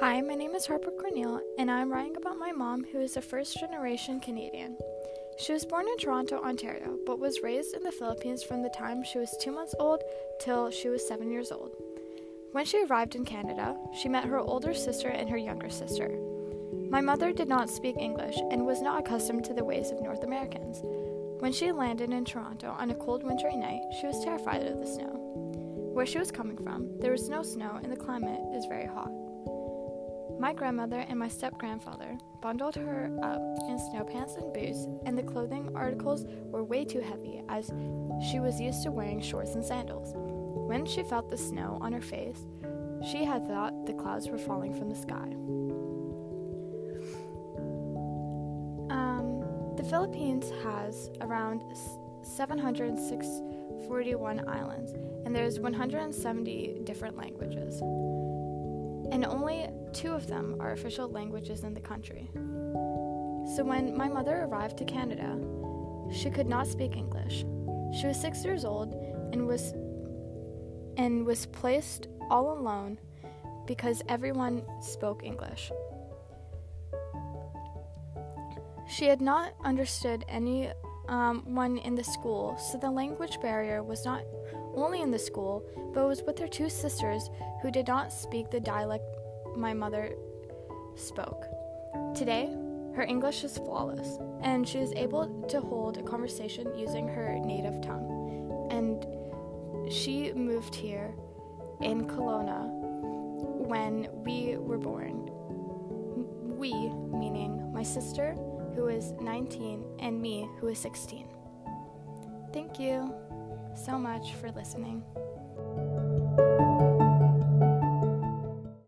Hi, my name is Harper Cornell, and I'm writing about my mom, who is a first generation Canadian. She was born in Toronto, Ontario, but was raised in the Philippines from the time she was two months old till she was seven years old. When she arrived in Canada, she met her older sister and her younger sister. My mother did not speak English and was not accustomed to the ways of North Americans. When she landed in Toronto on a cold wintry night, she was terrified of the snow. Where she was coming from, there was no snow and the climate is very hot. My grandmother and my step grandfather bundled her up in snow pants and boots, and the clothing articles were way too heavy as she was used to wearing shorts and sandals. When she felt the snow on her face, she had thought the clouds were falling from the sky. Um, the Philippines has around 741 islands, and there's 170 different languages and only two of them are official languages in the country. So when my mother arrived to Canada, she could not speak English. She was 6 years old and was and was placed all alone because everyone spoke English. She had not understood anyone um, in the school, so the language barrier was not only in the school, but was with her two sisters who did not speak the dialect my mother spoke. Today, her English is flawless, and she is able to hold a conversation using her native tongue. And she moved here in Kelowna when we were born. We, meaning my sister, who is 19, and me, who is 16. Thank you so much for listening.